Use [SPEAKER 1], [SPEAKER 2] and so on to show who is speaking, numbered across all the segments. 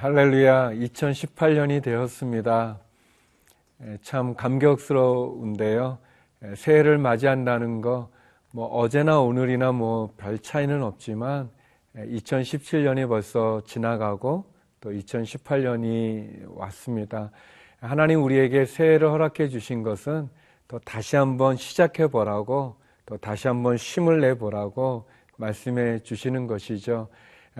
[SPEAKER 1] 할렐루야, 2018년이 되었습니다. 참 감격스러운데요. 새해를 맞이한다는 거, 뭐 어제나 오늘이나 뭐 별 차이는 없지만 2017년이 벌써 지나가고 또 2018년이 왔습니다. 하나님 우리에게 새해를 허락해 주신 것은 또 다시 한번 시작해 보라고 또 다시 한번 힘을 내 보라고 말씀해 주시는 것이죠.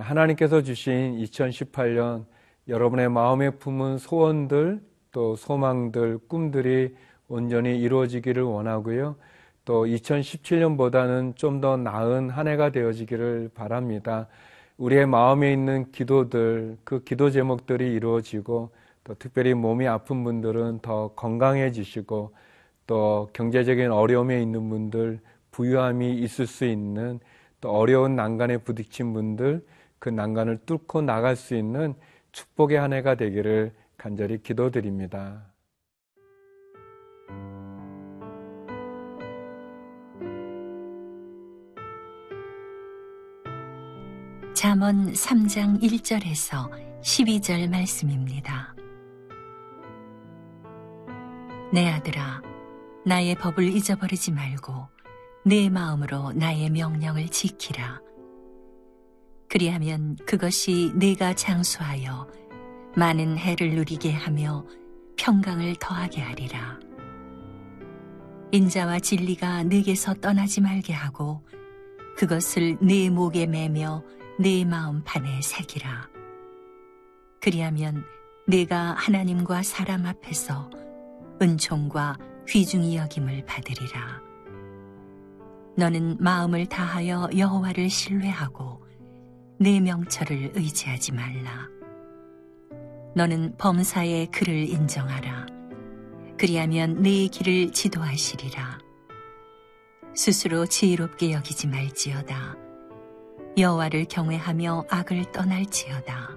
[SPEAKER 1] 하나님께서 주신 2018년 여러분의 마음에 품은 소원들 또 소망들 꿈들이 온전히 이루어지기를 원하고요. 또 2017년보다는 좀 더 나은 한 해가 되어지기를 바랍니다. 우리의 마음에 있는 기도들, 그 기도 제목들이 이루어지고 또 특별히 몸이 아픈 분들은 더 건강해지시고 또 경제적인 어려움에 있는 분들, 부유함이 있을 수 있는 또 어려운 난간에 부딪힌 분들, 그 난간을 뚫고 나갈 수 있는 축복의 한 해가 되기를 간절히 기도드립니다.
[SPEAKER 2] 잠언 3장 1절에서 12절 말씀입니다. 내 아들아, 나의 법을 잊어버리지 말고 내 마음으로 나의 명령을 지키라. 그리하면 그것이 내가 장수하여 많은 해를 누리게 하며 평강을 더하게 하리라. 인자와 진리가 내게서 떠나지 말게 하고 그것을 내 목에 매며 내 마음 판에 새기라. 그리하면 내가 하나님과 사람 앞에서 은총과 귀중히 여김을 받으리라. 너는 마음을 다하여 여호와를 신뢰하고 내 명철을 의지하지 말라. 너는 범사의 그를 인정하라. 그리하면 내 길을 지도하시리라. 스스로 지혜롭게 여기지 말지어다. 여호와를 경외하며 악을 떠날지어다.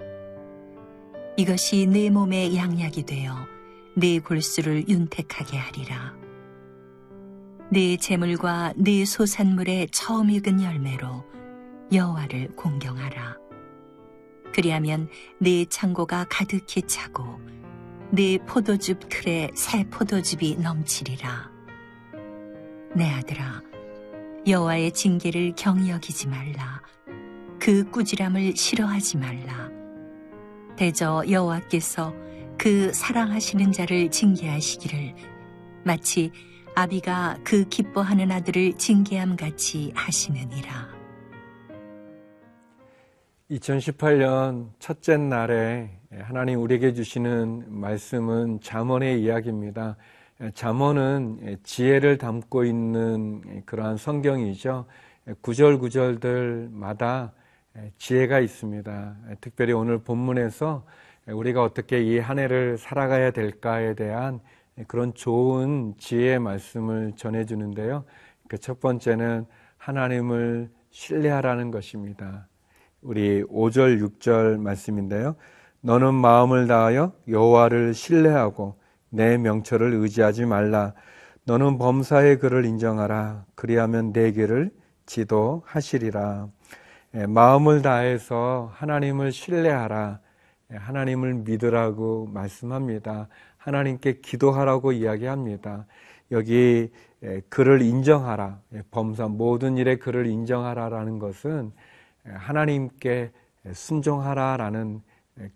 [SPEAKER 2] 이것이 내 몸의 양약이 되어 내 골수를 윤택하게 하리라. 내 재물과 내 소산물의 처음 익은 열매로 여호와를 공경하라. 그리하면 네 창고가 가득히 차고 네 포도즙 틀에 새 포도즙이 넘치리라. 내 아들아, 여호와의 징계를 경히 여기지 말라. 그 꾸지람을 싫어하지 말라. 대저 여호와께서 그 사랑하시는 자를 징계하시기를 마치 아비가 그 기뻐하는 아들을 징계함 같이 하시느니라.
[SPEAKER 1] 2018년 첫째 날에 하나님 우리에게 주시는 말씀은 잠언의 이야기입니다. 잠언은 지혜를 담고 있는 그러한 성경이죠. 구절 구절들마다 지혜가 있습니다. 특별히 오늘 본문에서 우리가 어떻게 이 한 해를 살아가야 될까에 대한 그런 좋은 지혜의 말씀을 전해 주는데요. 그 첫 번째는 하나님을 신뢰하라는 것입니다. 우리 5절 6절 말씀인데요. 너는 마음을 다하여 여호와를 신뢰하고 내 명철을 의지하지 말라. 너는 범사의 그를 인정하라. 그리하면 내 길을 지도하시리라. 예, 마음을 다해서 하나님을 신뢰하라. 예, 하나님을 믿으라고 말씀합니다. 하나님께 기도하라고 이야기합니다. 여기 예, 그를 인정하라. 범사 모든 일에 그를 인정하라라는 것은 하나님께 순종하라라는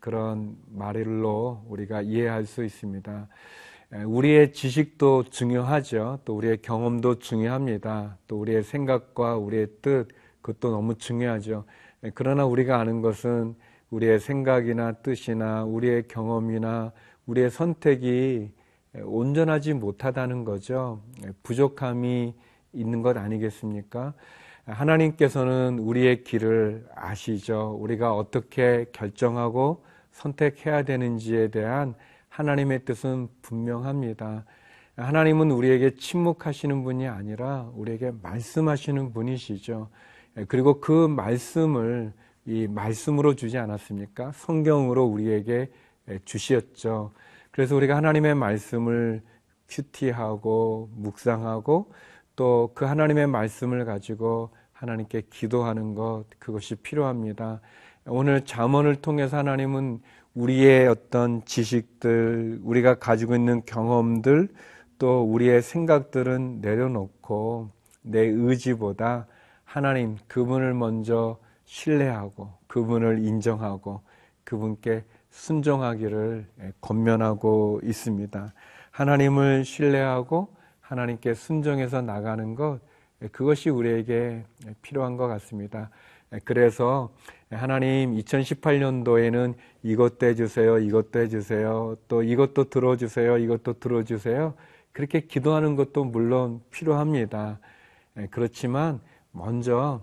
[SPEAKER 1] 그런 말로 우리가 이해할 수 있습니다. 우리의 지식도 중요하죠. 또 우리의 경험도 중요합니다. 또 우리의 생각과 우리의 뜻, 그것도 너무 중요하죠. 그러나 우리가 아는 것은 우리의 생각이나 뜻이나 우리의 경험이나 우리의 선택이 온전하지 못하다는 거죠. 부족함이 있는 것 아니겠습니까? 하나님께서는 우리의 길을 아시죠. 우리가 어떻게 결정하고 선택해야 되는지에 대한 하나님의 뜻은 분명합니다. 하나님은 우리에게 침묵하시는 분이 아니라 우리에게 말씀하시는 분이시죠. 그리고 그 말씀을 이 말씀으로 주지 않았습니까? 성경으로 우리에게 주시었죠. 그래서 우리가 하나님의 말씀을 큐티하고 묵상하고 또 그 하나님의 말씀을 가지고 하나님께 기도하는 것 그것이 필요합니다. 오늘 잠언을 통해서 하나님은 우리의 어떤 지식들, 우리가 가지고 있는 경험들, 또 우리의 생각들은 내려놓고 내 의지보다 하나님 그분을 먼저 신뢰하고 그분을 인정하고 그분께 순종하기를 권면하고 있습니다. 하나님을 신뢰하고 하나님께 순종해서 나가는 것 그것이 우리에게 필요한 것 같습니다. 그래서 하나님 2018년도에는 이것도 해주세요, 이것도 해주세요, 또 이것도 들어주세요, 이것도 들어주세요. 그렇게 기도하는 것도 물론 필요합니다. 그렇지만 먼저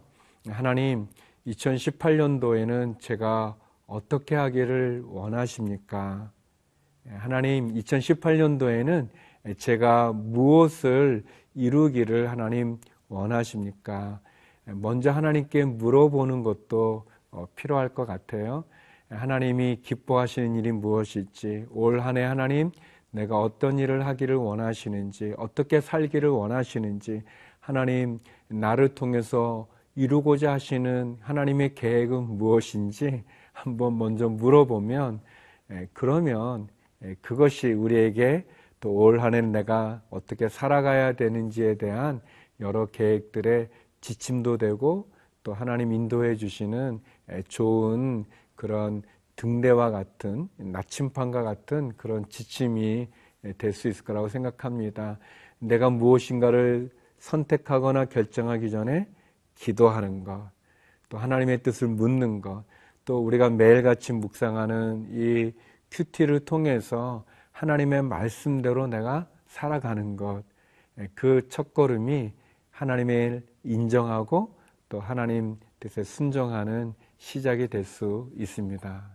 [SPEAKER 1] 하나님 2018년도에는 제가 어떻게 하기를 원하십니까? 하나님 2018년도에는 제가 무엇을 이루기를 하나님 원하십니까? 먼저 하나님께 물어보는 것도 어, 필요할 것 같아요. 하나님이 기뻐하시는 일이 무엇일지, 올 한 해 하나님 내가 어떤 일을 하기를 원하시는지, 어떻게 살기를 원하시는지, 하나님 나를 통해서 이루고자 하시는 하나님의 계획은 무엇인지 한번 먼저 물어보면, 그러면 그것이 우리에게 또 올 한 해 내가 어떻게 살아가야 되는지에 대한 여러 계획들의 지침도 되고 또 하나님 인도해 주시는 좋은 그런 등대와 같은 나침판과 같은 그런 지침이 될 수 있을 거라고 생각합니다. 내가 무엇인가를 선택하거나 결정하기 전에 기도하는 것, 또 하나님의 뜻을 묻는 것, 또 우리가 매일같이 묵상하는 이 큐티를 통해서 하나님의 말씀대로 내가 살아가는 것, 그 첫걸음이 하나님의 인정하고 또 하나님 뜻에 순종하는 시작이 될 수 있습니다.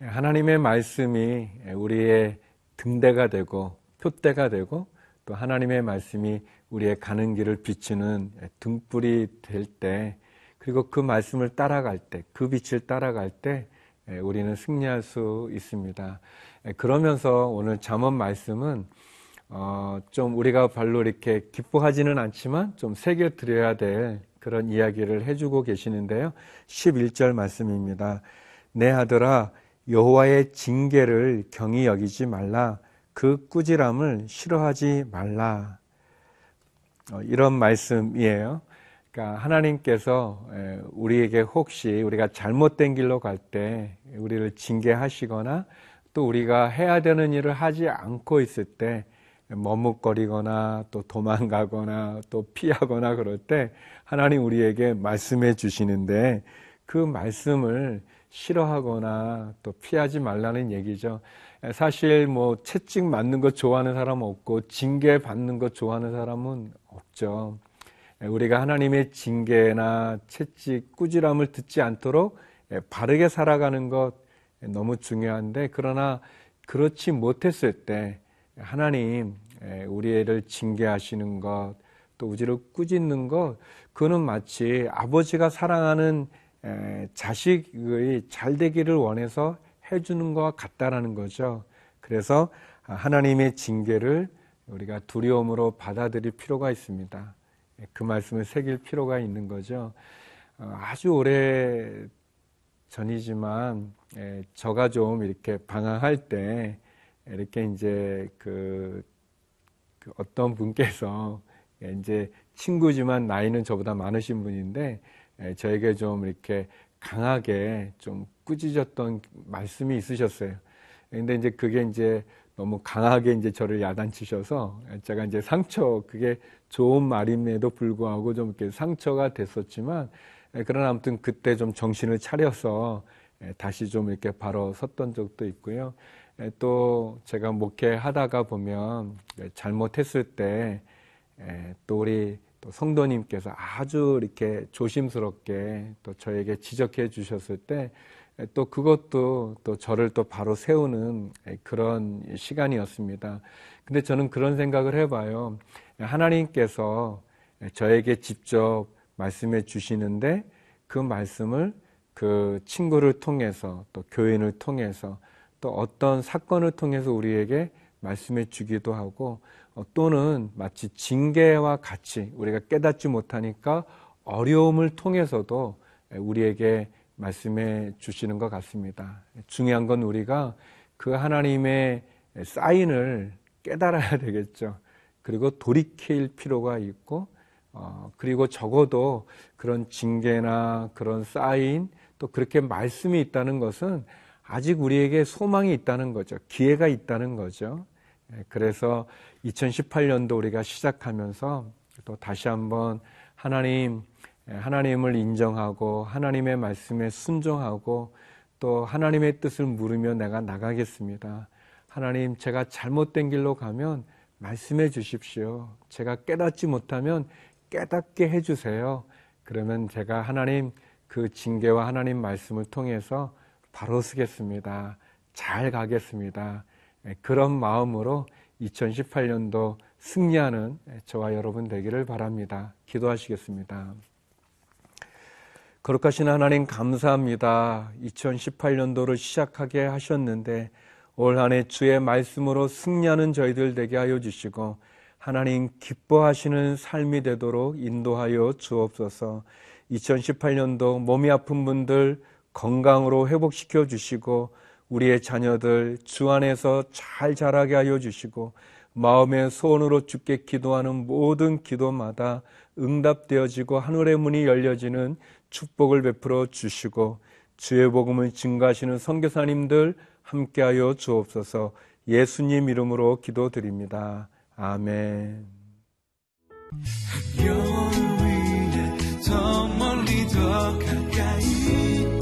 [SPEAKER 1] 하나님의 말씀이 우리의 등대가 되고 표대가 되고 또 하나님의 말씀이 우리의 가는 길을 비추는 등불이 될 때, 그리고 그 말씀을 따라갈 때, 그 빛을 따라갈 때, 우리는 승리할 수 있습니다. 그러면서 오늘 잠언 말씀은 어, 좀 우리가 별로 이렇게 기뻐하지는 않지만 좀 새겨 드려야 될 그런 이야기를 해주고 계시는데요. 11절 말씀입니다. 내 아들아 여호와의 징계를 경히 여기지 말라. 그 꾸지람을 싫어하지 말라. 어, 이런 말씀이에요. 그러니까 하나님께서 우리에게 혹시 우리가 잘못된 길로 갈 때 우리를 징계하시거나 또 우리가 해야 되는 일을 하지 않고 있을 때 머뭇거리거나 또 도망가거나 또 피하거나 그럴 때 하나님 우리에게 말씀해 주시는데 그 말씀을 싫어하거나 또 피하지 말라는 얘기죠. 사실 뭐 채찍 맞는 거 좋아하는 사람 없고 징계 받는 거 좋아하는 사람은 없죠. 우리가 하나님의 징계나 채찍, 꾸지람을 듣지 않도록 바르게 살아가는 것 너무 중요한데 그러나 그렇지 못했을 때 하나님 우리를 징계하시는 것, 또 우리를 꾸짖는 것, 그는 마치 아버지가 사랑하는 자식의 잘 되기를 원해서 해주는 것과 같다라는 거죠. 그래서 하나님의 징계를 우리가 두려움으로 받아들일 필요가 있습니다. 그 말씀을 새길 필요가 있는 거죠. 어, 아주 오래 전이지만 저가 좀 이렇게 방황할 때 이렇게 이제 그, 그 어떤 분께서 이제 친구지만 나이는 저보다 많으신 분인데 저에게 좀 이렇게 강하게 좀 꾸짖었던 말씀이 있으셨어요. 근데 이제 그게 이제 너무 강하게 이제 저를 야단치셔서 제가 이제 상처, 그게 좋은 말임에도 불구하고 좀 이렇게 상처가 됐었지만 그러나 아무튼 그때 좀 정신을 차려서 다시 좀 이렇게 바로 섰던 적도 있고요. 또 제가 목회하다가 보면 잘못했을 때 또 우리 또 성도님께서 아주 이렇게 조심스럽게 또 저에게 지적해 주셨을 때 또 그것도 또 저를 또 바로 세우는 그런 시간이었습니다. 근데 저는 그런 생각을 해봐요. 하나님께서 저에게 직접 말씀해 주시는데 그 말씀을 그 친구를 통해서 또 교인을 통해서 또 어떤 사건을 통해서 우리에게 말씀해 주기도 하고 어, 또는 마치 징계와 같이 우리가 깨닫지 못하니까 어려움을 통해서도 우리에게 말씀해 주시는 것 같습니다. 중요한 건 우리가 그 하나님의 사인을 깨달아야 되겠죠. 그리고 돌이킬 필요가 있고, 어, 그리고 적어도 그런 징계나 그런 사인, 또 그렇게 말씀이 있다는 것은 아직 우리에게 소망이 있다는 거죠. 기회가 있다는 거죠. 예, 그래서 2018년도 우리가 시작하면서 또 다시 한번 하나님, 예, 하나님을 인정하고 하나님의 말씀에 순종하고 또 하나님의 뜻을 물으며 내가 나가겠습니다. 하나님, 제가 잘못된 길로 가면 말씀해 주십시오. 제가 깨닫지 못하면 깨닫게 해 주세요. 그러면 제가 하나님 그 징계와 하나님 말씀을 통해서 바로 쓰겠습니다. 잘 가겠습니다. 예, 그런 마음으로 2018년도 승리하는 저와 여러분 되기를 바랍니다. 기도하시겠습니다. 거룩하신 하나님 감사합니다. 2018년도를 시작하게 하셨는데 올 한해 주의 말씀으로 승리하는 저희들 되게 하여 주시고 하나님 기뻐하시는 삶이 되도록 인도하여 주옵소서 2018년도 몸이 아픈 분들 건강으로 회복시켜 주시고 우리의 자녀들 주 안에서 잘 자라게 하여 주시고 마음의 소원으로 주께 기도하는 모든 기도마다 응답되어지고 하늘의 문이 열려지는 축복을 베풀어 주시고 주의 복음을 증가하시는 선교사님들 함께하여 주옵소서 예수님 이름으로 기도드립니다. 아멘.
[SPEAKER 3] 영 위에 더 멀리 더 가까이